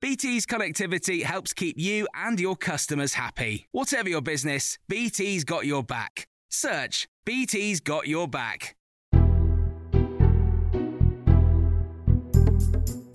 BT's connectivity helps keep you and your customers happy. Whatever your business, BT's got your back. Search BT's got your back.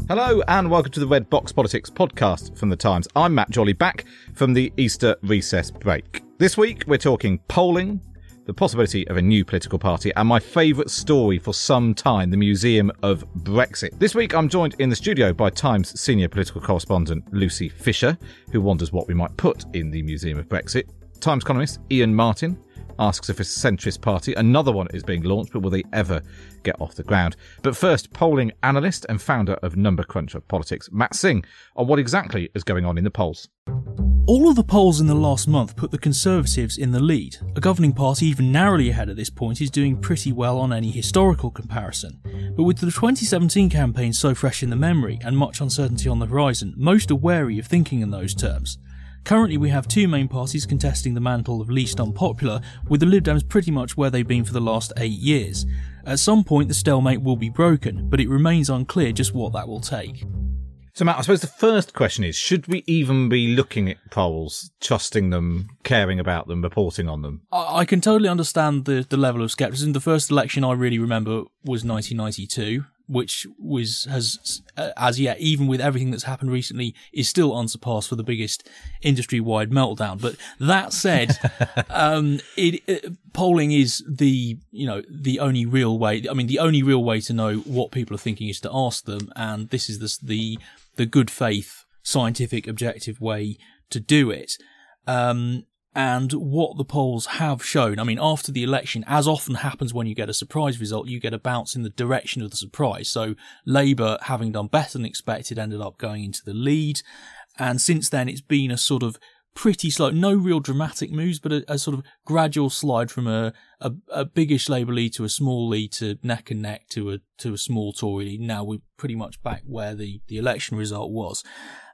Hello and welcome to the Red Box Politics podcast from the Times. I'm Matt Chorley back from the Easter recess break. This week we're talking polling, the possibility of a new political party, and my favourite story for some time, the Museum of Brexit. This week I'm joined in the studio by Times senior political correspondent Lucy Fisher, who wonders what we might put in the Museum of Brexit. Times columnist Iain Martin asks if a centrist party, another one is being launched, but will they ever get off the ground? But first, polling analyst and founder of Number Cruncher of Politics, Matt Singh, on what exactly is going on in the polls. All of the polls in the last month put the Conservatives in the lead. A governing party even narrowly ahead at this point is doing pretty well on any historical comparison. But with the 2017 campaign so fresh in the memory and much uncertainty on the horizon, most are wary of thinking in those terms. Currently, we have two main parties contesting the mantle of least unpopular, with the Lib Dems pretty much where they've been for the last eight years. At some point, the stalemate will be broken, but it remains unclear just what that will take. So, Matt, I suppose the first question is should we even be looking at polls, trusting them, caring about them, reporting on them? I, I can totally understand the, the level of skepticism. The first election I really remember was 1992 which was has uh, as yet even with everything that's happened recently is still unsurpassed for the biggest industry wide meltdown. But that said um, it, it, polling is the you know the only real way i mean the only real way to know what people are thinking is to ask them. And this is the the, the good faith scientific objective way to do it. Um, and what the polls have shown. I mean, after the election, as often happens when you get a surprise result, you get a bounce in the direction of the surprise. So Labour, having done better than expected, ended up going into the lead. And since then, it's been a sort of pretty slow, no real dramatic moves, but a, a sort of gradual slide from a, a, a biggish Labour lead to a small lead to neck and neck to a, to a small Tory lead. Now we're pretty much back where the, the election result was.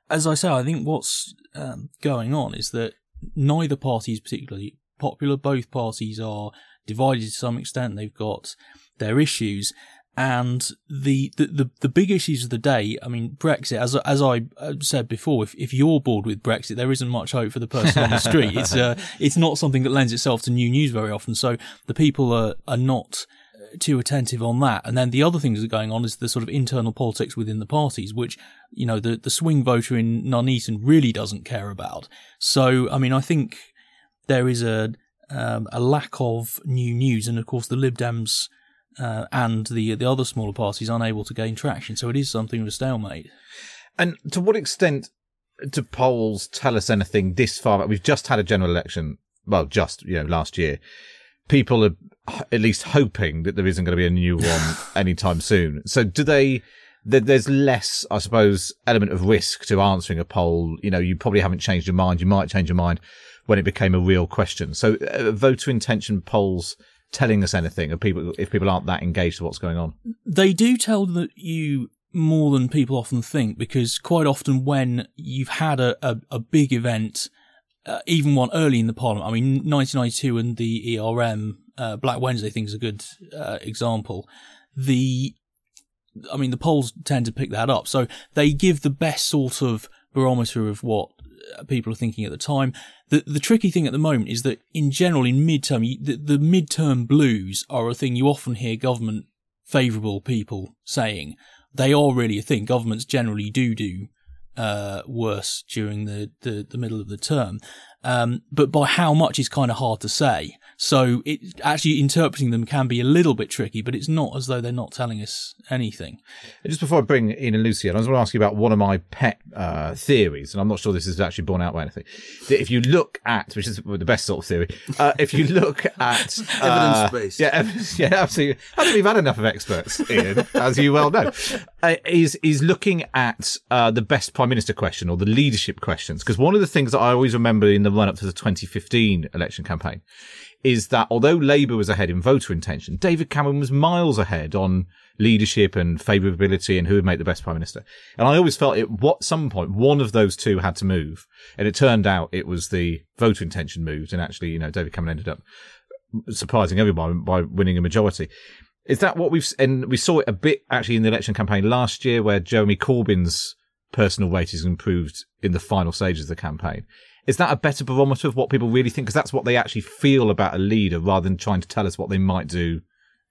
As I say, I think what's um, going on is that neither party is particularly popular. Both parties are divided to some extent. They've got their issues. And the, the, the, the, big issues of the day, I mean, Brexit, as, as I uh, said before, if, if you're bored with Brexit, there isn't much hope for the person on the street. It's, uh, it's not something that lends itself to new news very often. So the people are, are not too attentive on that. And then the other things that are going on is the sort of internal politics within the parties, which, you know, the, the swing voter in Nuneaton really doesn't care about. So, I mean, I think there is a, um, a lack of new news. And of course, the Lib Dems, uh, and the, the other smaller parties unable to gain traction. So it is something of a stalemate. And to what extent do polls tell us anything this far? We've just had a general election. Well, just, you know, last year people are at least hoping that there isn't going to be a new one anytime soon. So do they? There's less, I suppose, element of risk to answering a poll. You know, you probably haven't changed your mind. You might change your mind when it became a real question. So uh, voter intention polls telling us anything of people if people aren't that engaged with what's going on. They do tell that you more than people often think because quite often when you've had a, a, a big event uh, even one early in the parliament. I mean, 1992 and the ERM, uh, Black Wednesday thing is a good uh, example. The, I mean, the polls tend to pick that up. So they give the best sort of barometer of what uh, people are thinking at the time. The the tricky thing at the moment is that in general, in midterm, the, the midterm blues are a thing you often hear government favourable people saying they are really a thing. Governments generally do do uh, worse during the, the, the middle of the term. Um, but by how much is kind of hard to say. So it actually interpreting them can be a little bit tricky, but it's not as though they're not telling us anything. Just before I bring in and Lucy I just want to ask you about one of my pet uh, theories, and I'm not sure this is actually borne out by anything. That if you look at, which is the best sort of theory, uh, if you look at uh, evidence based, yeah, evidence, yeah, absolutely. I think we've had enough of experts, Iain, as you well know. Uh, is is looking at uh, the best prime minister question or the leadership questions because one of the things that I always remember in the run up to the 2015 election campaign is that although Labour was ahead in voter intention, David Cameron was miles ahead on leadership and favourability and who would make the best prime minister. And I always felt at what some point one of those two had to move, and it turned out it was the voter intention moved, and actually, you know, David Cameron ended up surprising everyone by winning a majority. Is that what we've and we saw it a bit actually in the election campaign last year, where Jeremy Corbyn's personal ratings improved in the final stages of the campaign. Is that a better barometer of what people really think? Because that's what they actually feel about a leader rather than trying to tell us what they might do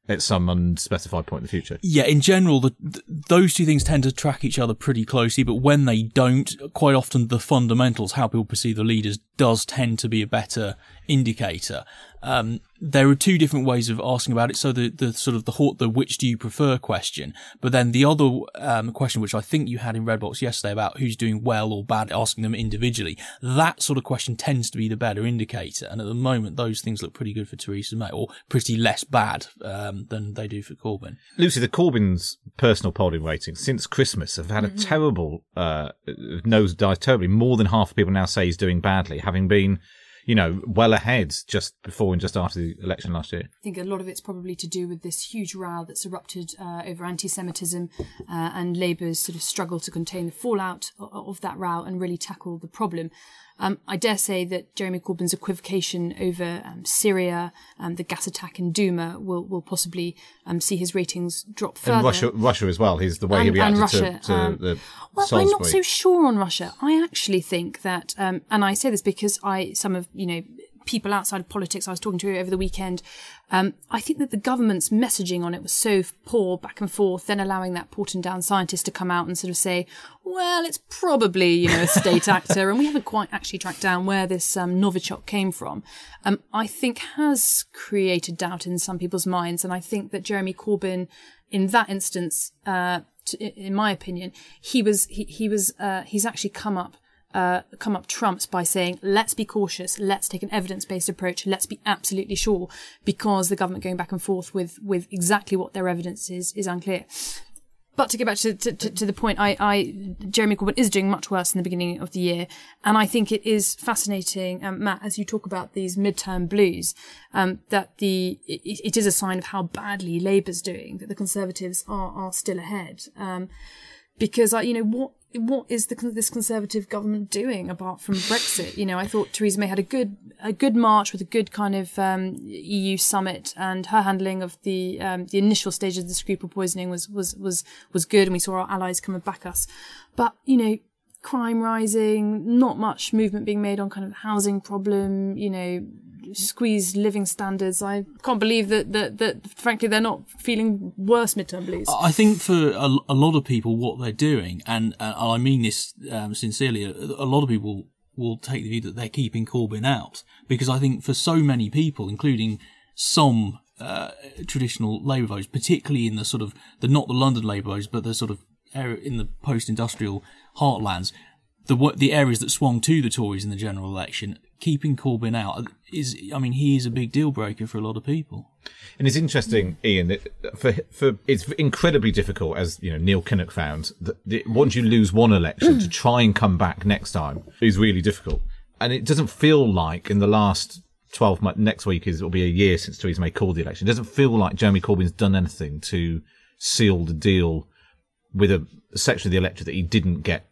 at some unspecified point in the future. Yeah, in general, the, th- those two things tend to track each other pretty closely, but when they don't, quite often the fundamentals, how people perceive the leaders, does tend to be a better indicator. Um, there are two different ways of asking about it. So the, the sort of the the which do you prefer question, but then the other um, question, which I think you had in Redbox yesterday about who's doing well or bad, asking them individually. That sort of question tends to be the better indicator. And at the moment, those things look pretty good for Theresa May, or pretty less bad um, than they do for Corbyn. Lucy, the Corbyn's personal polling ratings since Christmas have had mm-hmm. a terrible uh, nosedive. Terribly, more than half of people now say he's doing badly, having been you know, well ahead just before and just after the election last year. I think a lot of it's probably to do with this huge row that's erupted uh, over anti-Semitism uh, and Labour's sort of struggle to contain the fallout of that row and really tackle the problem. Um, I dare say that Jeremy Corbyn's equivocation over um, Syria and the gas attack in Douma will, will possibly um, see his ratings drop further. And Russia, Russia as well. He's the way and, he reacted Russia, to, to um, the Well, Salisbury. I'm not so sure on Russia. I actually think that, um, and I say this because I some of you know people outside of politics I was talking to over the weekend, um, I think that the government's messaging on it was so poor back and forth, then allowing that Porton Down scientist to come out and sort of say, well, it's probably, you know, a state actor. And we haven't quite actually tracked down where this um, Novichok came from. Um, I think has created doubt in some people's minds. And I think that Jeremy Corbyn, in that instance, uh, in my opinion, he was, he, he was, uh, he's actually come up uh, come up trumps by saying, let's be cautious, let's take an evidence-based approach, let's be absolutely sure, because the government going back and forth with, with exactly what their evidence is, is unclear. But to get back to, to, to, the point, I, I, Jeremy Corbyn is doing much worse in the beginning of the year. And I think it is fascinating, um, Matt, as you talk about these midterm blues, um, that the, it, it is a sign of how badly Labour's doing, that the Conservatives are, are still ahead. Um, because I, you know, what what is the, this Conservative government doing apart from Brexit? You know, I thought Theresa May had a good a good march with a good kind of um, EU summit, and her handling of the um, the initial stages of the Skripal poisoning was was was was good, and we saw our allies come and back us. But you know, crime rising, not much movement being made on kind of housing problem, you know, squeezed living standards. I can't believe that, that, that frankly, they're not feeling worse midterm blues. I think for a, a lot of people, what they're doing, and uh, I mean this um, sincerely, a, a lot of people will take the view that they're keeping Corbyn out because I think for so many people, including some uh, traditional Labour voters, particularly in the sort of the not the London Labour voters, but the sort of area in the post-industrial heartlands, the the areas that swung to the Tories in the general election, keeping Corbyn out is, I mean, he is a big deal breaker for a lot of people. And it's interesting, Iain, that for for it's incredibly difficult, as you know Neil Kinnock found, that once you lose one election, to try and come back next time is really difficult. And it doesn't feel like in the last 12 months, next week is, will be a year since Theresa May called the election. It doesn't feel like Jeremy Corbyn's done anything to seal the deal with a section of the electorate that he didn't get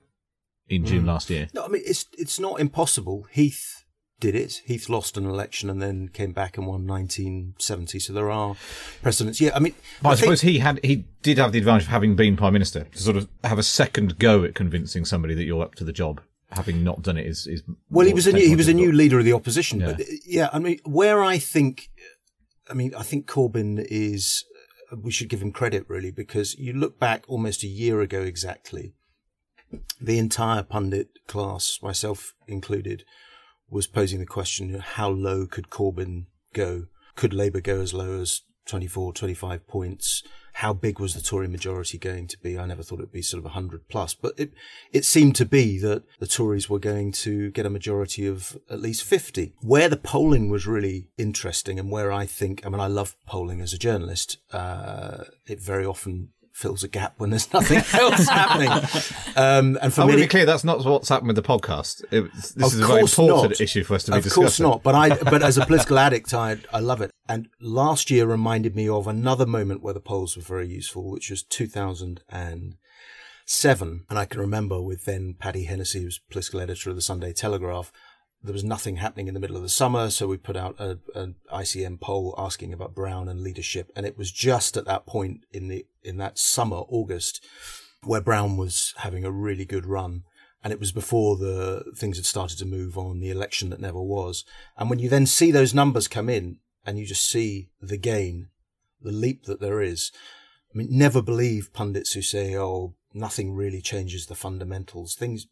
in June mm. last year. No, I mean it's it's not impossible. Heath did it. Heath lost an election and then came back and won 1970. So there are precedents. Yeah, I mean, but I, I suppose he had he did have the advantage of having been prime minister to sort of have a second go at convincing somebody that you're up to the job. Having not done it is is well, he was a new, he was a new leader of the opposition. Yeah. But yeah, I mean, where I think, I mean, I think Corbyn is we should give him credit really because you look back almost a year ago exactly, the entire pundit class, myself included, was posing the question: How low could Corbyn go? Could Labour go as low as 24, 25 points? How big was the Tory majority going to be? I never thought it'd be sort of 100 plus, but it, it seemed to be that the Tories were going to get a majority of at least 50. Where the polling was really interesting and where I think, I mean, I love polling as a journalist. Uh, it very often fills a gap when there's nothing else happening. Um, and for I me, want to be clear, that's not what's happened with the podcast. It, this is a very important not. issue for us to be of discussing. course not. But I, but as a political addict, I, I love it. And last year reminded me of another moment where the polls were very useful, which was 2007. And I can remember with then Paddy Hennessy, who was political editor of the Sunday Telegraph, there was nothing happening in the middle of the summer, so we put out an ICM poll asking about Brown and leadership, and it was just at that point in the in that summer, August, where Brown was having a really good run, and it was before the things had started to move on the election that never was. And when you then see those numbers come in, and you just see the gain, the leap that there is, I mean, never believe pundits who say, "Oh, nothing really changes the fundamentals." Things,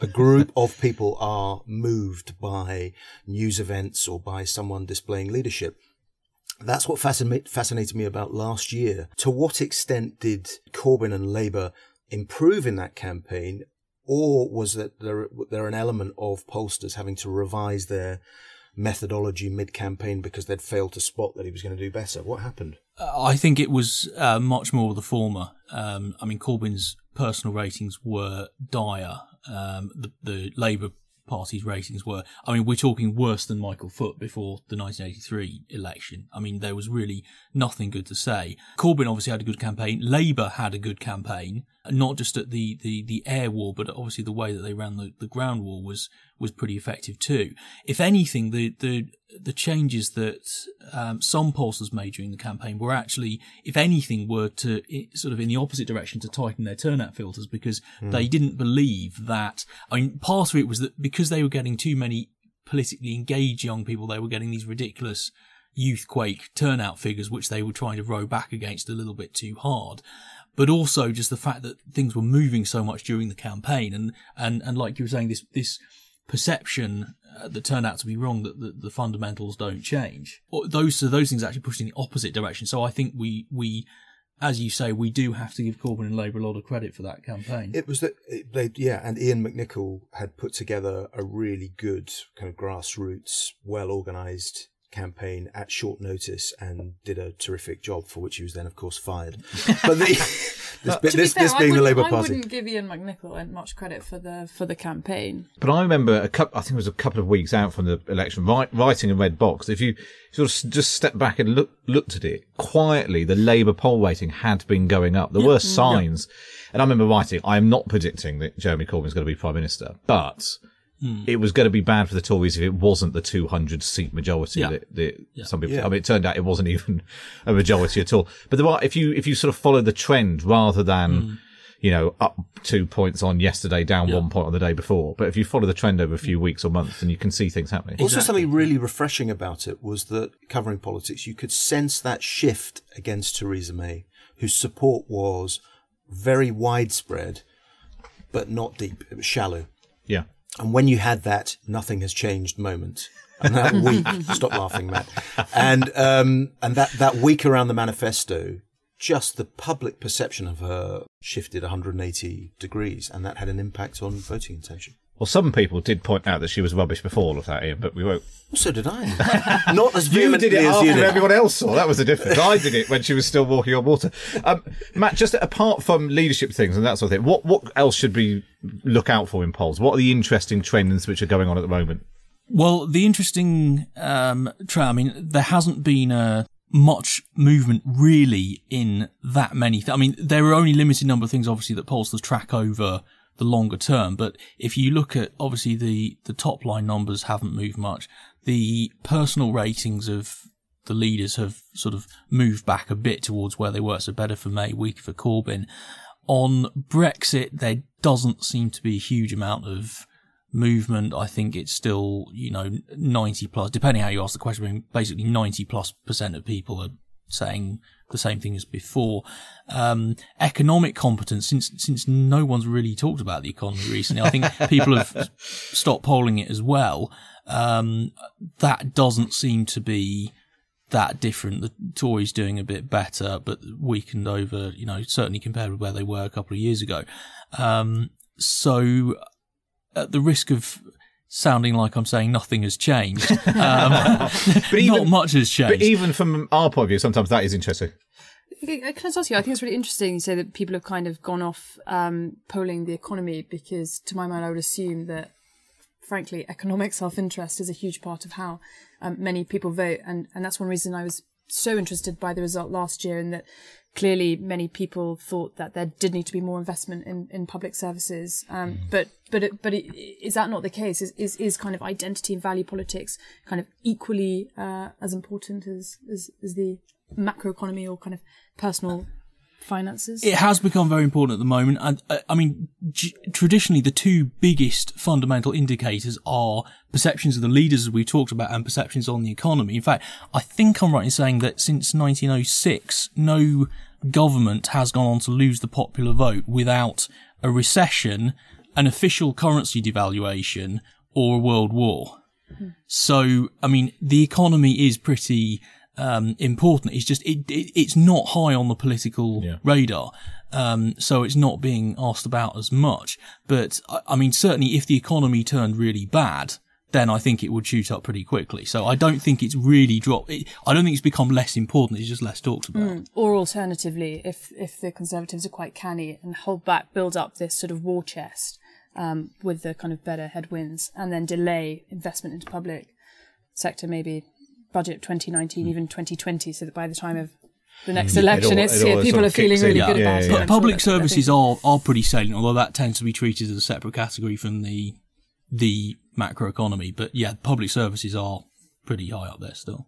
a group of people are moved by news events or by someone displaying leadership. That's what fascinated, fascinated me about last year. To what extent did Corbyn and Labour improve in that campaign, or was that there, there an element of pollsters having to revise their methodology mid-campaign because they'd failed to spot that he was going to do better? What happened? I think it was uh, much more the former. Um, I mean, Corbyn's personal ratings were dire. Um, the, the Labour Party's ratings were. I mean, we're talking worse than Michael Foot before the 1983 election. I mean, there was really nothing good to say. Corbyn obviously had a good campaign. Labour had a good campaign, not just at the, the, the air war, but obviously the way that they ran the, the ground war was was pretty effective too. If anything, the the the changes that um, some pollsters made during the campaign were actually, if anything, were to sort of in the opposite direction to tighten their turnout filters because they didn't believe that. I mean, part of it was that because they were getting too many politically engaged young people, they were getting these ridiculous youthquake turnout figures, which they were trying to row back against a little bit too hard. But also just the fact that things were moving so much during the campaign, and and and like you were saying, this this perception uh, that turned out to be wrong that the, the fundamentals don't change. Or Those so those things actually pushed in the opposite direction. So I think we we, as you say, we do have to give Corbyn and Labour a lot of credit for that campaign. It was that they, yeah, and Iain McNicol had put together a really good kind of grassroots, well organised campaign at short notice and did a terrific job for which he was then of course fired. But the, this, To be this, fair, this being the wouldn't- Labour I Party. wouldn't give Iain McNicol much credit for the for the campaign. But I remember a couple, I think it was a couple of weeks out from the election, write, writing in Red Box. If you sort of just step back and look, looked at it quietly, the Labour poll rating had been going up. There were mm. signs. And I remember writing, I am not predicting that Jeremy Corbyn is going to be Prime Minister, but Hmm. it was going to be bad for the Tories if it wasn't the 200 seat majority Yeah. that, that some people, Yeah. I mean, it turned out it wasn't even a majority at all. But there are, if you, if you sort of follow the trend rather than, hmm. you know, up two points on yesterday, down one point on the day before. But if you follow the trend over a few hmm. weeks or months, then you can see things happening. Also, something really refreshing about it was that covering politics, you could sense that shift against Theresa May, whose support was very widespread, but not deep. It was shallow. Yeah. And when you had that nothing has changed moment, and that week, stop laughing, Matt, and um, and that that week around the manifesto, just the public perception of her shifted 180 degrees, and that had an impact on voting intention. Well, some people did point out that she was rubbish before all of that, Iain, but we won't. Well, so did I. Not as You vehemently did it as after you did. everyone else saw. That was the difference. I did it when she was still walking on water. Um, Matt, just apart from leadership things and that sort of thing, what what else should we look out for in polls? What are the interesting trends which are going on at the moment? Well, the interesting um, trend, I mean, there hasn't been uh, much movement really in that many. Th- I mean, there are only limited number of things, obviously, that polls pollsters track over the longer term. But if you look at, obviously, the, the top line numbers haven't moved much. The personal ratings of the leaders have sort of moved back a bit towards where they were. So better for May, weaker for Corbyn. On Brexit, there doesn't seem to be a huge amount of movement. I think it's still, you know, 90 plus, depending how you ask the question, basically 90 plus percent of people are saying the same thing as before. Um, economic competence, since since no one's really talked about the economy recently, I think people have stopped polling it as well. Um, that doesn't seem to be that different. The Tories doing a bit better, but weakened over, you know, certainly compared with where they were a couple of years ago. Um, so, at the risk of sounding like I'm saying nothing has changed, um, But even, not much has changed. But even from our point of view, sometimes that is interesting. Can I just ask you? I think it's really interesting you say that people have kind of gone off um, polling the economy because, to my mind, I would assume that, frankly, economic self-interest is a huge part of how um, many people vote, and and that's one reason I was so interested by the result last year, and that clearly many people thought that there did need to be more investment in, in public services. Um, but but it, but it, is that not the case? Is, is is kind of identity and value politics kind of equally uh, as important as, as as the macroeconomy or kind of personal finances? it has become very important at the moment. And uh, I mean, g- traditionally, the two biggest fundamental indicators are perceptions of the leaders, as we talked about, and perceptions on the economy. In fact, I think I'm right in saying that since 1906, no government has gone on to lose the popular vote without a recession, an official currency devaluation, or a world war. So, I mean, the economy is pretty um, important. It's just it, it it's not high on the political Yeah. radar, um, so it's not being asked about as much. But I, I mean, certainly, if the economy turned really bad, then I think it would shoot up pretty quickly. So I don't think it's really dropped. It, I don't think it's become less important. It's just less talked about. Or alternatively, if if the Conservatives are quite canny and hold back, build up this sort of war chest um, with the kind of better headwinds, and then delay investment into public sector, maybe budget 2019, even 2020, so that by the time of the next election, all- it's it all here, sort people are feeling kicks in. really good yeah, about yeah, it. yeah. Sure public that's what services are, are pretty salient, although that tends to be treated as a separate category from the the macroeconomy. But yeah, public services are pretty high up there still.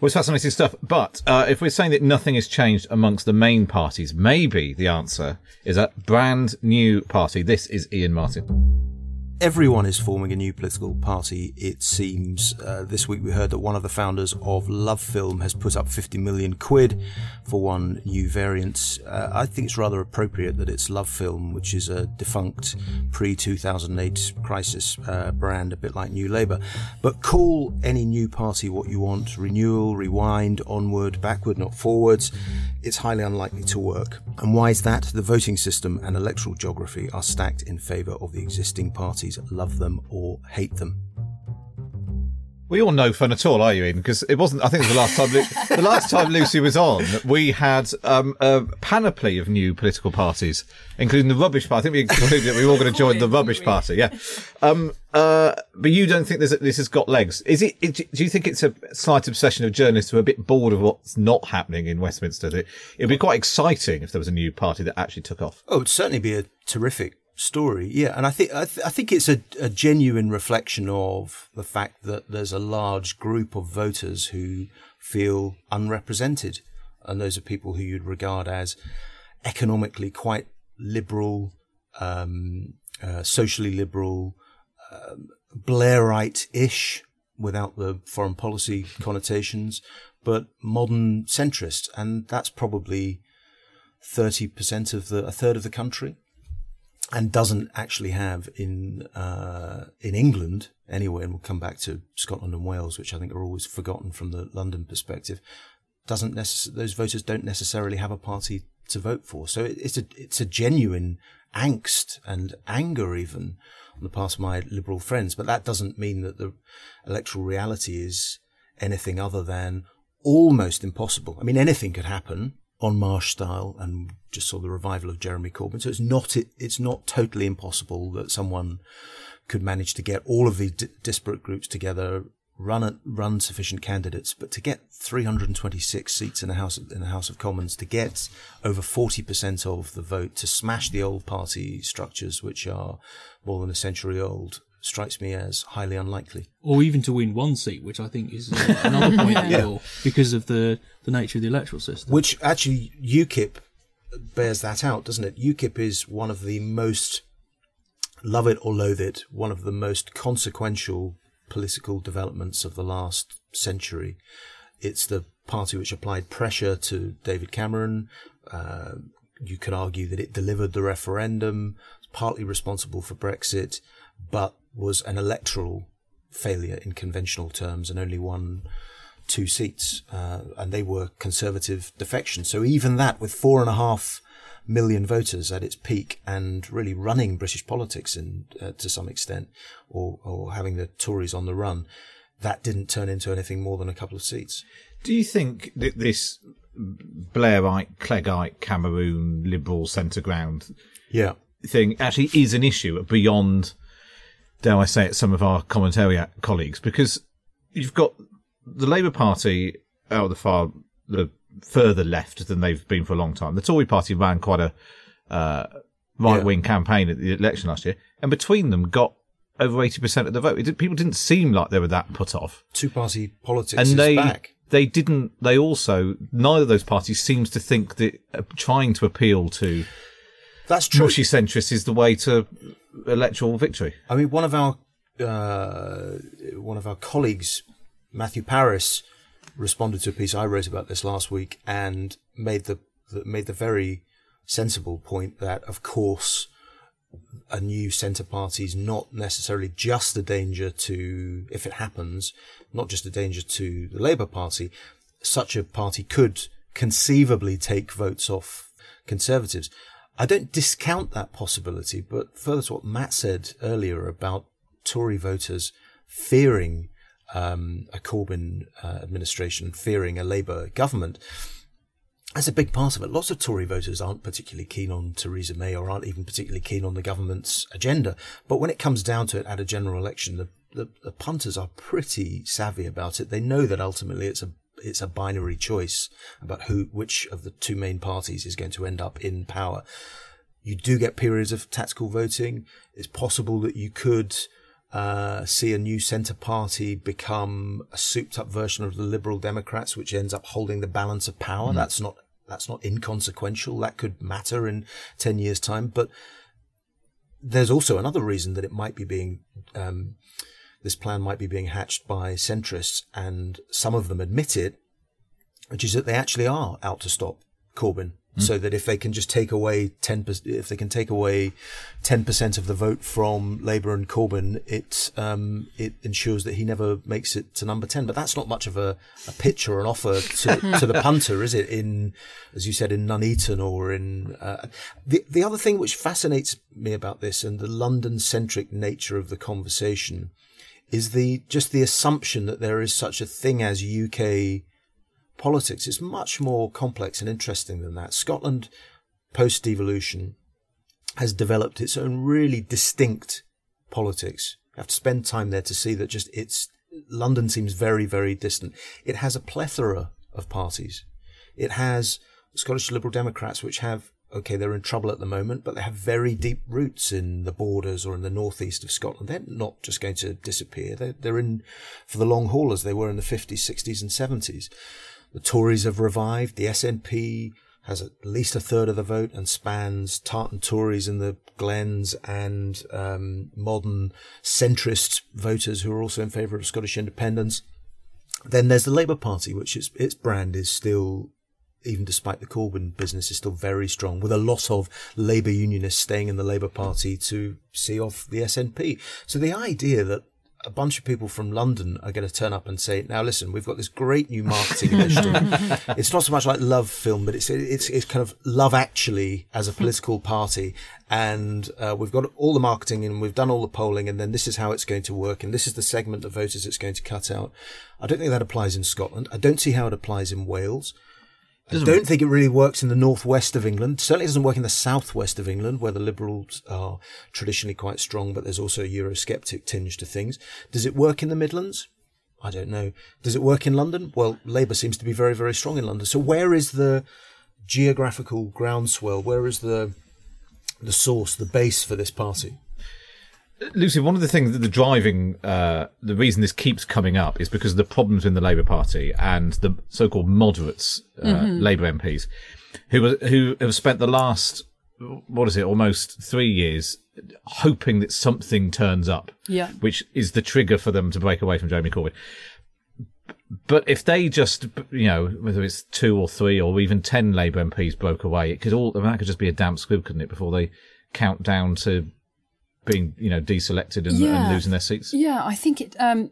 Well, it's fascinating stuff. But uh, if we're saying that nothing has changed amongst the main parties, maybe the answer is a brand new party. This is Iain Martin. Everyone is forming a new political party, it seems. Uh, this week we heard that one of the founders of Love Film has put up 50 million quid for one new variant. Uh, I think it's rather appropriate that it's Love Film, which is a defunct pre 2008 crisis uh, brand, a bit like New Labour. But call any new party what you want renewal, rewind, onward, backward, not forwards. It's highly unlikely to work. And why is that? The voting system and electoral geography are stacked in favour of the existing parties, love them or hate them. Well, you're no fun at all, are you, Iain? Because it wasn't. I think it was the last time. Lu- the last time Lucy was on, we had um, a panoply of new political parties, including the Rubbish Party. I think we concluded that we were all going to join the Rubbish Party. Yeah. Um, uh, but you don't think this, this has got legs? Is it, it? Do you think it's a slight obsession of journalists who are a bit bored of what's not happening in Westminster? That it'd be quite exciting if there was a new party that actually took off. Oh, it'd certainly be a terrific story. Yeah, and I think I, th- I think it's a, a genuine reflection of the fact that there's a large group of voters who feel unrepresented, and those are people who you'd regard as economically quite liberal, um, uh, socially liberal, um, Blairite-ish, without the foreign policy connotations, but modern centrist, and that's probably thirty percent of the a third of the country and doesn't actually have in uh, in England anyway, and we'll come back to Scotland and Wales, which I think are always forgotten from the London perspective. Doesn't necess- those voters don't necessarily have a party to vote for, so it, it's a it's a genuine angst and anger even on the part of my liberal friends. But that doesn't mean that the electoral reality is anything other than almost impossible. I mean, anything could happen En Marche style, and just saw the revival of Jeremy Corbyn. So it's not it, it's not totally impossible that someone could manage to get all of these d- disparate groups together, run a, run sufficient candidates, but to get 326 seats in the House in the House of Commons, to get over 40% of the vote, to smash the old party structures which are more than a century old, strikes me as highly unlikely. Or even to win one seat, which I think is uh, another point that you're, because of the, the nature of the electoral system. Which actually UKIP bears that out, doesn't it? UKIP is one of the most, love it or loathe it, one of the most consequential political developments of the last century. It's the party which applied pressure to David Cameron. Uh, you could argue that it delivered the referendum, partly responsible for Brexit, but was an electoral failure in conventional terms and only won two seats. Uh, and they were conservative defections. So even that, with four and a half million voters at its peak and really running British politics in, uh, to some extent, or, or having the Tories on the run, that didn't turn into anything more than a couple of seats. Do you think that this Blairite, Cleggite, Cameroon, liberal centre ground Yeah. thing actually is an issue beyond, dare I say it, some of our commentariat colleagues? Because you've got the Labour Party out of the far, the further left than they've been for a long time. The Tory Party ran quite a uh, right wing campaign at the election last year, and between them got over 80% of the vote. Did, people didn't seem like they were that put off. Two party politics And is they, back. they didn't, they also, neither of those parties seems to think that uh, trying to appeal to That's true. mushy centrists is the way to electoral victory. I mean, one of our uh, one of our colleagues, Matthew Parris, responded to a piece I wrote about this last week and made the, the made the very sensible point that, of course, a new centre party is not necessarily just a danger to, if it happens, not just a danger to the Labour Party. Such a party could conceivably take votes off Conservatives. I don't discount that possibility, but further to what Matt said earlier about Tory voters fearing um, a Corbyn uh, administration, fearing a Labour government, that's a big part of it. Lots of Tory voters aren't particularly keen on Theresa May or aren't even particularly keen on the government's agenda. But when it comes down to it at a general election, the, the, the punters are pretty savvy about it. They know that ultimately it's a it's a binary choice about who which of the two main parties is going to end up in power. You do get periods of tactical voting. It's possible that you could uh, see a new centre party become a souped up version of the Liberal Democrats, which ends up holding the balance of power. That's not that's not inconsequential. That could matter in ten years' time. But there's also another reason that it might be being um, this plan might be being hatched by centrists, and some of them admit it, which is that they actually are out to stop Corbyn. So that if they can just take away ten, if they can take away ten percent of the vote from Labour and Corbyn, it um, it ensures that he never makes it to number ten. But that's not much of a, a pitch or an offer to, to the punter, is it? In as you said, in Nuneaton or in uh, the the other thing which fascinates me about this and the London centric nature of the conversation is the just the assumption that there is such a thing as UK politics. It's much more complex and interesting than that. Scotland, post devolution, has developed its own really distinct politics. You have to spend time there to see that just it's London seems very, very distant. It has a plethora of parties. It has Scottish Liberal Democrats, which have okay, they're in trouble at the moment, but they have very deep roots in the borders or in the northeast of Scotland. They're not just going to disappear. They're, they're in for the long haul as they were in the 50s, 60s and 70s. The Tories have revived. The SNP has at least a third of the vote and spans Tartan Tories in the Glens and um, modern centrist voters who are also in favour of Scottish independence. Then there's the Labour Party, which is, its brand is still even despite the Corbyn business, is still very strong, with a lot of Labour unionists staying in the Labour Party to see off the SNP. So the idea that a bunch of people from London are going to turn up and say, "Now listen, we've got this great new marketing initiative. it's not so much like Love Film, but it's it's it's kind of Love Actually as a political party, and uh, we've got all the marketing and we've done all the polling, and then this is how it's going to work, and this is the segment of voters it's going to cut out." I don't think that applies in Scotland. I don't see how it applies in Wales. I don't think it really works in the northwest of England. Certainly doesn't work in the southwest of England, where the Liberals are traditionally quite strong, but there's also a Eurosceptic tinge to things. Does it work in the Midlands? I don't know. Does it work in London? Well, Labour seems to be very, very strong in London. So where is the geographical groundswell? Where is the the source, the base for this party? Lucy, one of the things that the driving, uh, the reason this keeps coming up is because of the problems in the Labour Party and the so-called moderates, uh, Labour MPs, who who have spent the last, what is it, almost three years hoping that something turns up, Yeah. which is the trigger for them to break away from Jeremy Corbyn. but if they just, you know, whether it's two or three or even ten Labour MPs broke away, it could all that could just be a damp squib, couldn't it? Before they count down to being, you know, deselected and, Yeah. and losing their seats. Yeah, I think it. Um,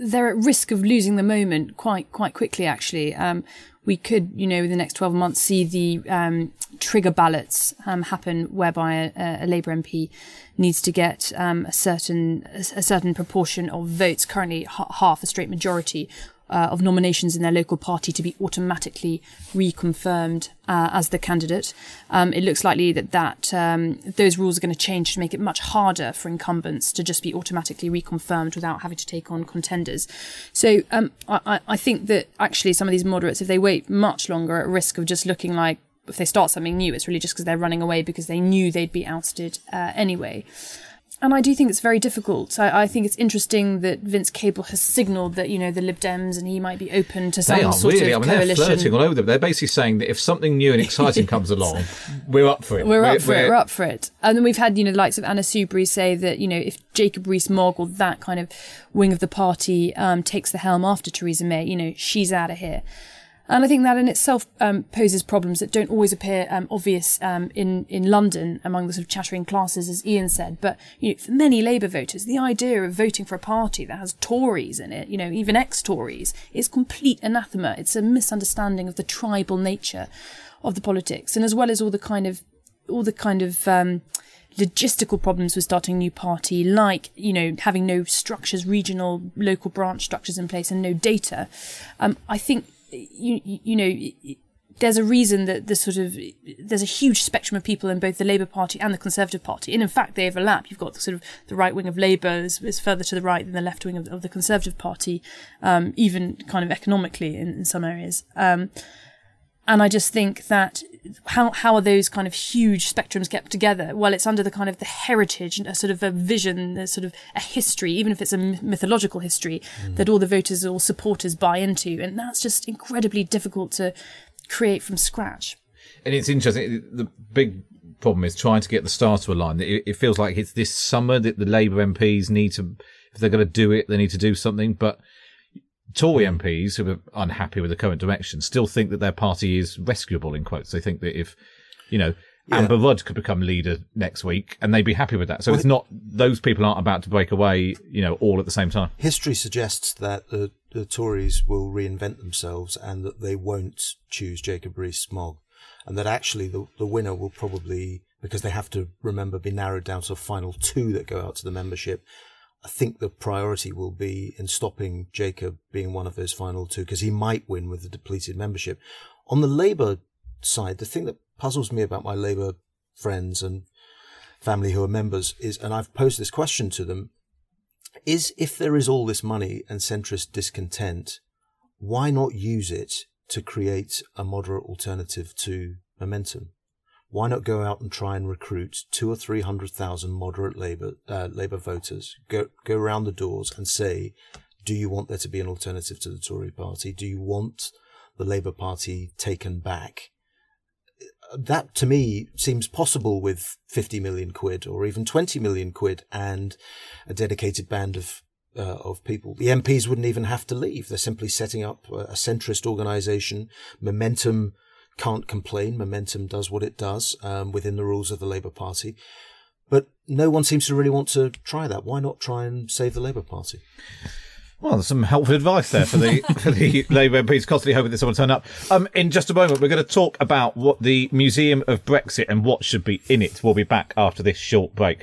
they're at risk of losing the moment quite quite quickly. Actually, um, we could, you know, in the next twelve months, see the um, trigger ballots um, happen, whereby a, a Labour MP needs to get um, a certain a certain proportion of votes, currently ha- half a straight majority. Uh, of nominations in their local party to be automatically reconfirmed uh, as the candidate. Um, it looks likely that that um, those rules are going to change to make it much harder for incumbents to just be automatically reconfirmed without having to take on contenders. So um, I, I- think that actually some of these moderates, if they wait much longer, are at risk of just looking like if they start something new, it's really just because they're running away because they knew they'd be ousted uh, anyway. And I do think it's very difficult. I, I think it's interesting that Vince Cable has signalled that you know the Lib Dems and he might be open to some They are sort really. I of mean, they're coalition. flirting all over them. They're basically saying that if something new and exciting comes along, we're up for it. We're up for it. We're up for it. And then we've had, you know, the likes of Anna Soubry say that, you know, if Jacob Rees-Mogg or that kind of wing of the party um, takes the helm after Theresa May, you know, she's out of here. And I think that in itself um, poses problems that don't always appear um, obvious um, in in London among the sort of chattering classes, as Iain said. But you know, for many Labour voters, the idea of voting for a party that has Tories in it, you know, even ex-Tories, is complete anathema. It's a misunderstanding of the tribal nature of the politics, and as well as all the kind of all the kind of um, logistical problems with starting a new party, like you know having no structures, regional, local branch structures in place, and no data. Um, I think you you know. There's a reason that the sort of there's a huge spectrum of people in both the Labour Party and the Conservative Party, and in fact they overlap. You've got the sort of the right wing of Labour is, is further to the right than the left wing of, of the Conservative Party, um, even kind of economically in, in some areas. Um, and I just think that how how are those kind of huge spectrums kept together? Well, it's under the kind of the heritage, and a sort of a vision, a sort of a history, even if it's a mythological history hmm. that all the voters or supporters buy into, and that's just incredibly difficult to create from scratch. And it's interesting. The big problem is trying to get the stars to align. It, it feels like it's this summer that the Labour MPs need to, if they're going to do it, they need to do something. But Tory hmm. MPs who are unhappy with the current direction still think that their party is rescuable in quotes. They think that if, you know, Amber Rudd could become leader next week and they'd be happy with that. So it's not, those people aren't about to break away, you know, all at the same time. History suggests that the, the Tories will reinvent themselves and that they won't choose Jacob Rees-Mogg, and that actually the, the winner will probably, because they have to remember, be narrowed down to a final two that go out to the membership. I think the priority will be in stopping Jacob being one of those final two because he might win with the depleted membership. On the Labour side, the thing that puzzles me about my Labour friends and family who are members is, and I've posed this question to them, is if there is all this money and centrist discontent, why not use it to create a moderate alternative to momentum? Why not go out and try and recruit two or three hundred thousand moderate Labour uh, Labour voters? Go go around the doors and say, do you want there to be an alternative to the Tory Party? Do you want the Labour Party taken back? That to me seems possible with 50 million quid or even 20 million quid and a dedicated band of uh, of people. The MPs wouldn't even have to leave. They're simply setting up a centrist organisation. Momentum can't complain. Momentum does what it does um, within the rules of the Labour Party. But no one seems to really want to try that. Why not try and save the Labour Party? Well, there's some helpful advice there for the for the Labour MPs. Constantly hoping that someone will turn up. Um, in just a moment, we're going to talk about what the Museum of Brexit and what should be in it. We'll be back after this short break.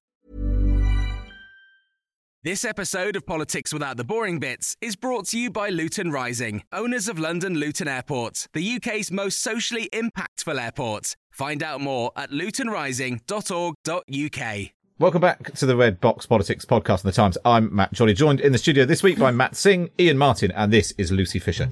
This episode of Politics Without the Boring Bits is brought to you by Luton Rising, owners of London Luton Airport, the UK's most socially impactful airport. Find out more at lutonrising.org.uk. Welcome back to the Red Box Politics podcast of the Times. I'm Matt Chorley, joined in the studio this week by Matt Singh, Iain Martin, and this is Lucy Fisher.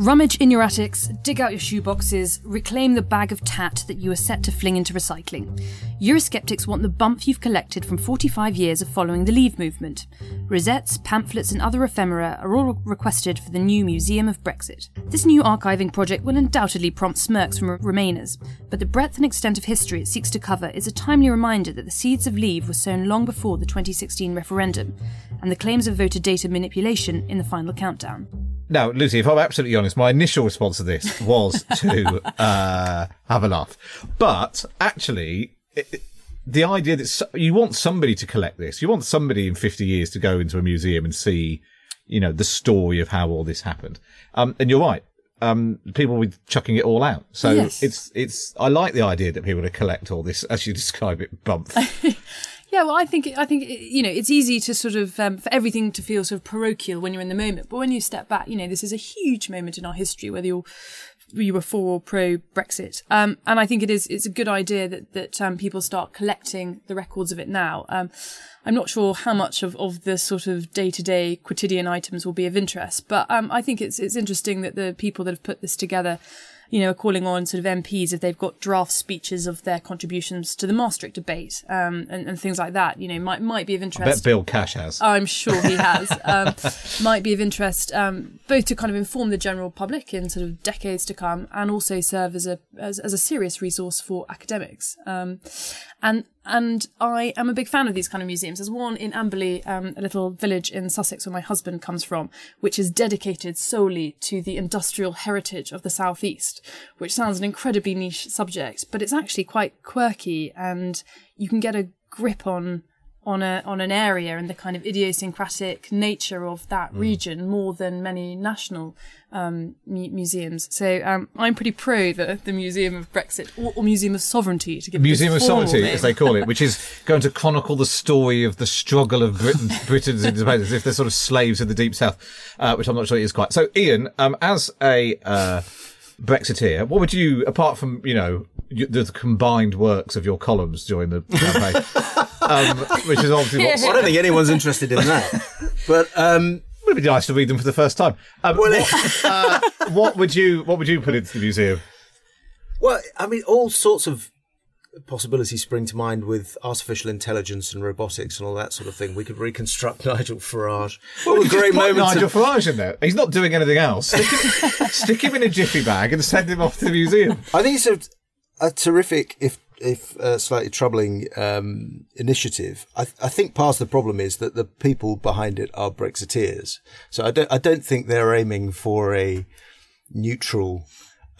Rummage in your attics, dig out your shoeboxes, reclaim the bag of tat that you are set to fling into recycling. Eurosceptics want the bump you've collected from 45 years of following the Leave movement. Rosettes, pamphlets, and other ephemera are all requested for the new Museum of Brexit. This new archiving project will undoubtedly prompt smirks from Remainers, but the breadth and extent of history it seeks to cover is a timely reminder that the seeds of Leave were sown long before the 2016 referendum, and the claims of voter data manipulation in the final countdown. Now, Lucy, if I'm absolutely honest, my initial response to this was to uh, have a laugh. But actually, it, the idea that you want somebody to collect this, you want somebody in 50 years to go into a museum and see, you know, the story of how all this happened. Um, and you're right. Um, people will be chucking it all out. So Yes. it's, it's, I like the idea that people to collect all this, as you describe it, bump. Yeah, well, I think I think you know it's easy to sort of um, for everything to feel sort of parochial when you're in the moment, but when you step back, you know this is a huge moment in our history, whether you're you were for or pro Brexit, um, and I think it is it's a good idea that that um, people start collecting the records of it now. Um, I'm not sure how much of, of the sort of day to day quotidian items will be of interest, but um, I think it's it's interesting that the people that have put this together you know, are calling on sort of MPs if they've got draft speeches of their contributions to the Maastricht debate um, and, and things like that. You know, might might be of interest. I bet Bill Cash has. I'm sure he has. Um, might be of interest um, both to kind of inform the general public in sort of decades to come, and also serve as a as, as a serious resource for academics. Um, and and I am a big fan of these kind of museums. There's one in Amberley, um, a little village in Sussex where my husband comes from, which is dedicated solely to the industrial heritage of the southeast, which sounds an incredibly niche subject, but it's actually quite quirky, and you can get a grip on on a on an area and the kind of idiosyncratic nature of that region more than many national um, mu- museums. So um, I'm pretty pro the, the Museum of Brexit or, or Museum of Sovereignty to give Museum of Sovereignty, name. as they call it, which is going to chronicle the story of the struggle of Britain, Britain's independence, if they're sort of slaves of the deep south, uh, which I'm not sure it is quite. So, Iain, um, as a uh, Brexiteer, what would you, apart from you know the combined works of your columns during the campaign, um, which is obviously what I don't think anyone's interested in that. But um, would be nice to read them for the first time. Um, what, uh, what would you what would you put into the museum? Well, I mean, all sorts of possibilities spring to mind with artificial intelligence and robotics and all that sort of thing. We could reconstruct Nigel Farage. What a Just great moment! Nigel Farage in there. He's not doing anything else. Stick him, stick him in a jiffy bag and send him off to the museum. I think it's a, a terrific, if if uh, slightly troubling um, initiative. I, I think part of the problem is that the people behind it are Brexiteers. So I don't I don't think they're aiming for a neutral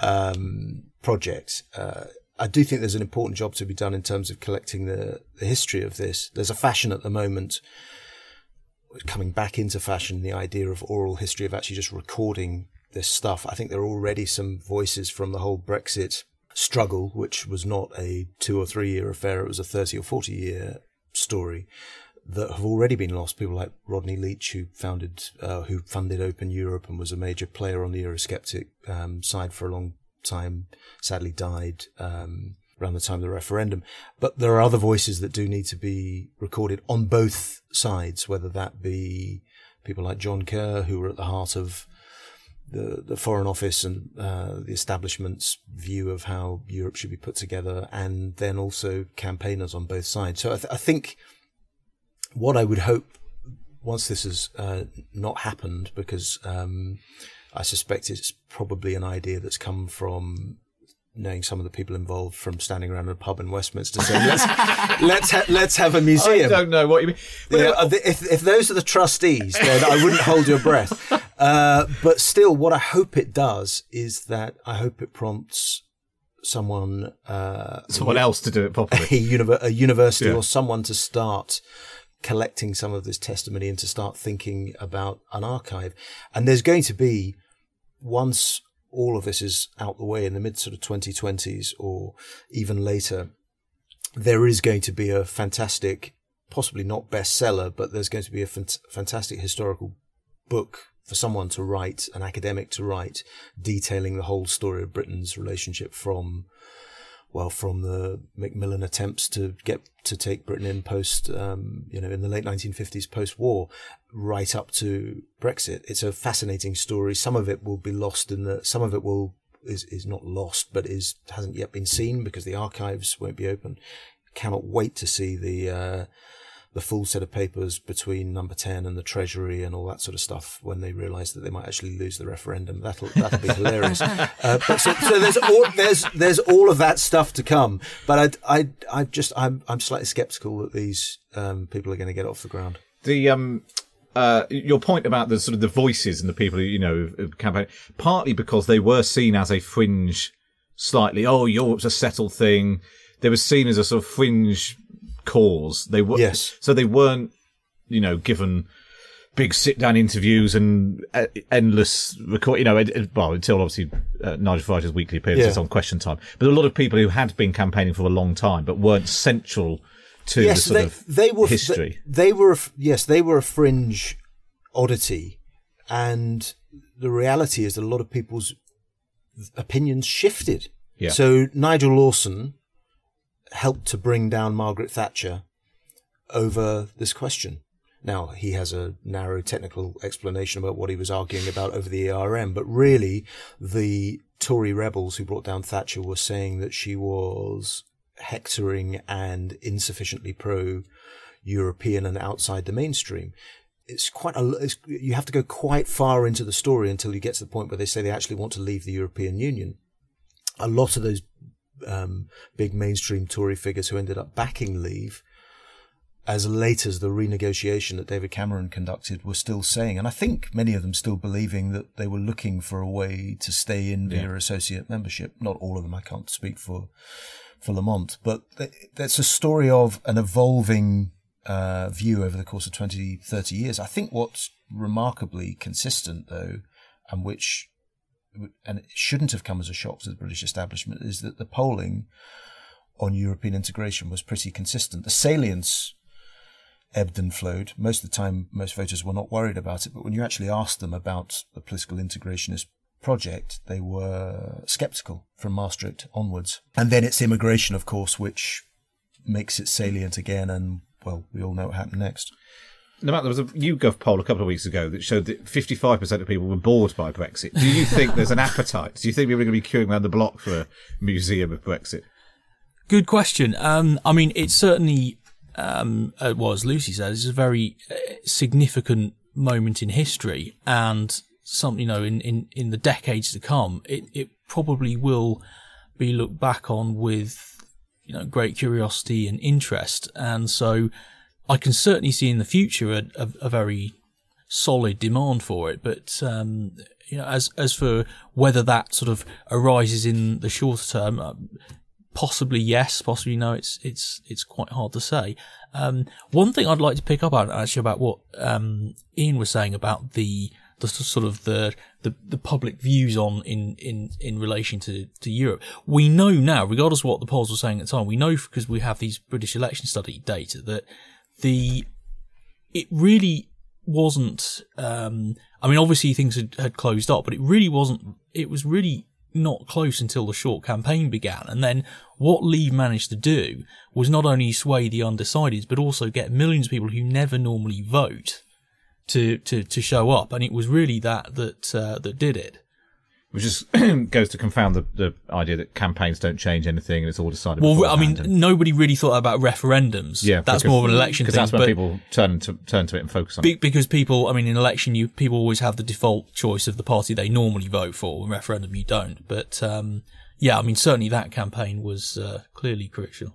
um, project. Uh, I do think there's an important job to be done in terms of collecting the, the history of this. There's a fashion at the moment coming back into fashion, the idea of oral history, of actually just recording this stuff. I think there are already some voices from the whole Brexit struggle, which was not a two or three year affair, it was a 30 or 40 year story that have already been lost. People like Rodney Leach, who founded, uh, who funded Open Europe and was a major player on the Eurosceptic um, side for a long time, sadly died um, around the time of the referendum. But there are other voices that do need to be recorded on both sides, whether that be people like John Kerr, who were at the heart of the, the Foreign Office and uh, the establishment's view of how Europe should be put together, and then also campaigners on both sides. So I, th- I think what I would hope once this has uh, not happened, because um, I suspect it's probably an idea that's come from knowing some of the people involved from standing around a pub in Westminster saying let's let's ha- let's have a museum. I don't know what you mean. Yeah, uh, if, if those are the trustees, then I wouldn't hold your breath. Uh, but still, what I hope it does is that I hope it prompts someone, uh, someone else to do it properly. a, univer- a university Yeah. or someone to start collecting some of this testimony and to start thinking about an archive. And there's going to be, once all of this is out the way in the mid sort of 2020s or even later, there is going to be a fantastic, possibly not bestseller, but there's going to be a fant- fantastic historical book for someone to write, an academic to write, detailing the whole story of Britain's relationship from, well, from the Macmillan attempts to get to take Britain in post, um, you know, in the late 1950s post-war, right up to Brexit. It's a fascinating story. Some of it will be lost in the, some of it will is is not lost, but is hasn't yet been seen because the archives won't be open. Cannot wait to see the. Uh, the full set of papers between number 10 and the treasury and all that sort of stuff when they realize that they might actually lose the referendum. That'll that'll be hilarious. Uh, but so, so, there's all there's there's all of that stuff to come. But i i i just i'm i'm slightly skeptical that these um, people are going to get off the ground. The um uh, your point about the sort of the voices and the people who you know campaign partly because they were seen as a fringe slightly oh Europe's a settled thing. They were seen as a sort of fringe cause. They were yes. so they weren't, you know, given big sit down interviews and uh, endless record. You know, well until obviously uh, Nigel Farage's weekly appearances yeah. on Question Time. But a lot of people who had been campaigning for a long time but weren't central to yes, the sort they, of they were, history. They, they were yes, they were a fringe oddity, and the reality is that a lot of people's opinions shifted. Yeah. So Nigel Lawson helped to bring down Margaret Thatcher over this question. Now, he has a narrow technical explanation about what he was arguing about over the ERM, but really the Tory rebels who brought down Thatcher were saying that she was hectoring and insufficiently pro European and outside the mainstream. It's quite a, it's, you have to go quite far into the story until you get to the point where they say they actually want to leave the European Union. A lot of those um, big mainstream Tory figures who ended up backing Leave as late as the renegotiation that David Cameron conducted were still saying, and I think many of them still believing that they were looking for a way to stay in via yeah. associate membership. Not all of them. I can't speak for for Lamont, but that's a story of an evolving uh, view over the course of 20, 30 years. I think what's remarkably consistent, though, and which and it shouldn't have come as a shock to the British establishment, is that the polling on European integration was pretty consistent. The salience ebbed and flowed. Most of the time, most voters were not worried about it, but when you actually asked them about the political integrationist project, they were skeptical from Maastricht onwards. And then it's immigration, of course, which makes it salient again, and well, we all know what happened next no matter there was a YouGov poll a couple of weeks ago that showed that 55% of people were bored by Brexit. Do you think there's an appetite? Do you think people are going to be queuing around the block for a museum of Brexit? Good question. Um, I mean, it certainly um, uh, was. Lucy said it's a very uh, significant moment in history, and something you know, in, in, in the decades to come, it, it probably will be looked back on with you know great curiosity and interest, and so I can certainly see in the future a, a, a very solid demand for it, but um, you know, as as for whether that sort of arises in the shorter term, uh, possibly yes, possibly no. It's it's it's quite hard to say. Um, one thing I'd like to pick up on actually about what um, Iain was saying about the the sort of the, the the public views on in in in relation to to Europe. We know now, regardless of what the polls were saying at the time, we know because we have these British election study data that the it really wasn't. Um, I mean, obviously things had, had closed up, but it really wasn't. It was really not close until the short campaign began. And then what Leave managed to do was not only sway the undecideds, but also get millions of people who never normally vote to, to, to show up. And it was really that, that, uh, that did it which just goes to confound the, the idea that campaigns don't change anything and it's all decided. Well, I mean, nobody really thought about referendums. Yeah, that's because, more of an election because. That's when people turn to turn to it and focus on be, it. Because people, I mean, in election, you people always have the default choice of the party they normally vote for. In referendum, you don't. But um, yeah, I mean, certainly that campaign was uh, clearly crucial.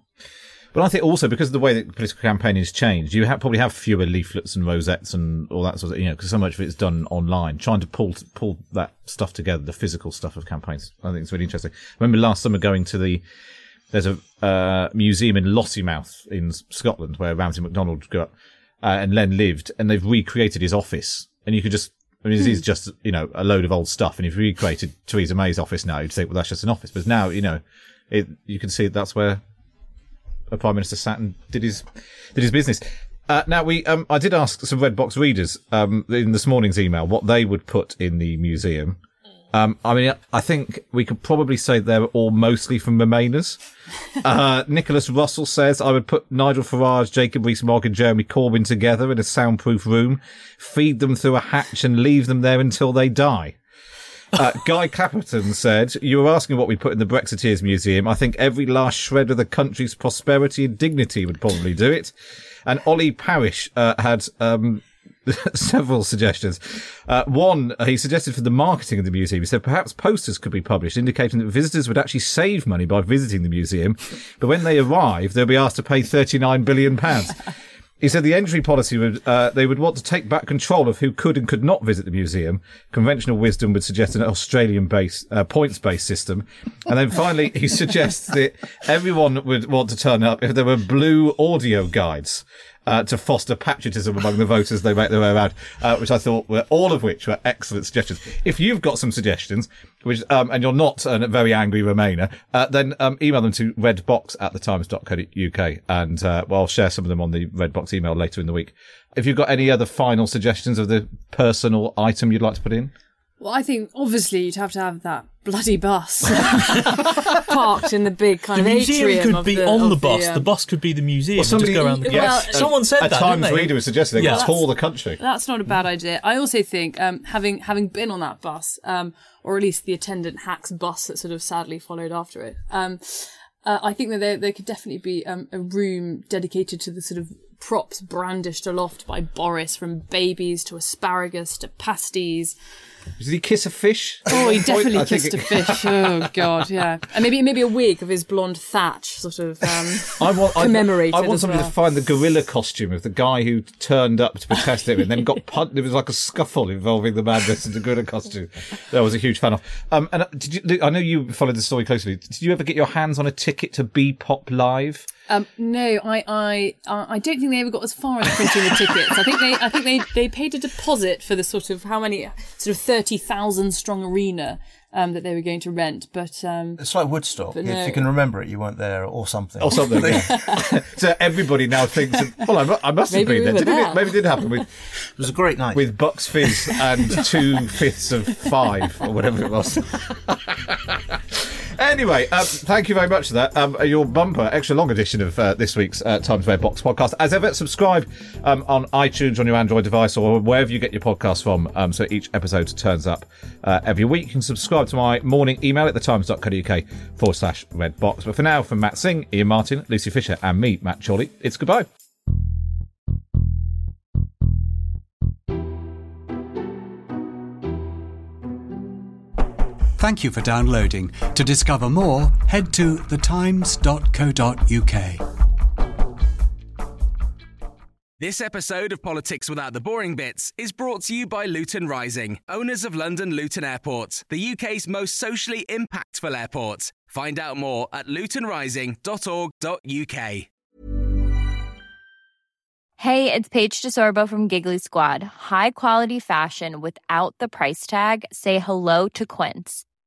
But I think also because of the way that political campaign has changed, you have, probably have fewer leaflets and rosettes and all that sort of, you know, because so much of it's done online. Trying to pull pull that stuff together, the physical stuff of campaigns, I think it's really interesting. I remember last summer going to the there's a uh, museum in Lossiemouth in Scotland where Ramsay MacDonald grew up uh, and Len lived, and they've recreated his office, and you could just. I mean, this is just, you know, a load of old stuff. And if you recreated Theresa May's office now, you'd say, well, that's just an office. But now, you know, it, you can see that's where a prime minister sat and did his did his business. Uh, now we, um, I did ask some Red Box readers um, in this morning's email what they would put in the museum. Um, I mean, I think we could probably say they're all mostly from Remainers. Uh, Nicholas Russell says I would put Nigel Farage, Jacob Rees-Mogg and Jeremy Corbyn together in a soundproof room, feed them through a hatch and leave them there until they die. Uh, Guy Clapperton said, You were asking what we put in the Brexiteers Museum. I think every last shred of the country's prosperity and dignity would probably do it. And Ollie Parish uh, had um, several suggestions. Uh, one, uh, he suggested for the marketing of the museum, he said perhaps posters could be published indicating that visitors would actually save money by visiting the museum, but when they arrive, they'll be asked to pay £39 billion. He said the entry policy would, uh, they would want to take back control of who could and could not visit the museum. Conventional wisdom would suggest an Australian based, uh, points based system. And then finally, he suggests that everyone would want to turn up if there were blue audio guides uh, to foster patriotism among the voters they make their way around, uh, which I thought were all of which were excellent suggestions. If you've got some suggestions, which um, and you're not a very angry Remainer, uh, then um, email them to redbox at thetimes.co.uk and uh, well, I'll share some of them on the Redbox email later in the week. If you've got any other final suggestions of the personal item you'd like to put in? Well, I think obviously you'd have to have that bloody bus parked in the big kind The of museum atrium could of be the, on the bus. um, The bus could be the museum. Well, somebody- just go around the Well. Someone said a that. Times didn't reader was suggesting they Yeah. could tour the country. That's not a bad idea. I also think um, having having been on that bus, um, or at least the attendant hacks bus that sort of sadly followed after it. Um, uh, I think that there there could definitely be um, a room dedicated to the sort of props brandished aloft by Boris, from babies to asparagus to pasties. Did he kiss a fish? Oh, he definitely I kissed a fish. Oh God, yeah, and maybe maybe a wig of his blonde thatch, sort of. Um, I want, I, commemorated I want somebody well. to find the gorilla costume of the guy who turned up to protest him and then got punched. There was like a scuffle involving the man dressed in the gorilla costume. That was a huge fan of. Um, and uh, did you? I know you followed the story closely. Did you ever get your hands on a ticket to BPop Live? Um, no, I, I, I don't think they ever got as far as printing the tickets. I think they, I think they, they paid a deposit for the sort of how many, sort of thirty thousand strong arena um, that they were going to rent. But um, It's like Woodstock. If no. you can remember it, you weren't there or something. Or something. yeah. so everybody now thinks, well, I, I must have Maybe been we there. were Did it, maybe it did happen with, It was a great night. with Bucks Fizz and two fifths of five or whatever it was. Anyway, um, thank you very much for that. Um, your bumper, extra long edition of uh, this week's uh, Times Red Box podcast. As ever, subscribe um, on iTunes on your Android device or wherever you get your podcasts from. Um, so each episode turns up uh, every week. You can subscribe to my morning email at thetimes.co.uk forward slash red box. But for now, from Matt Singh, Iain Martin, Lucy Fisher, and me, Matt Chorley, it's goodbye. Thank you for downloading. To discover more, head to thetimes.co.uk. This episode of Politics Without the Boring Bits is brought to you by Luton Rising, owners of London Luton Airport, the UK's most socially impactful airport. Find out more at lutonrising.org.uk. Hey, it's Paige DeSorbo from Giggly Squad. High quality fashion without the price tag. Say hello to Quince.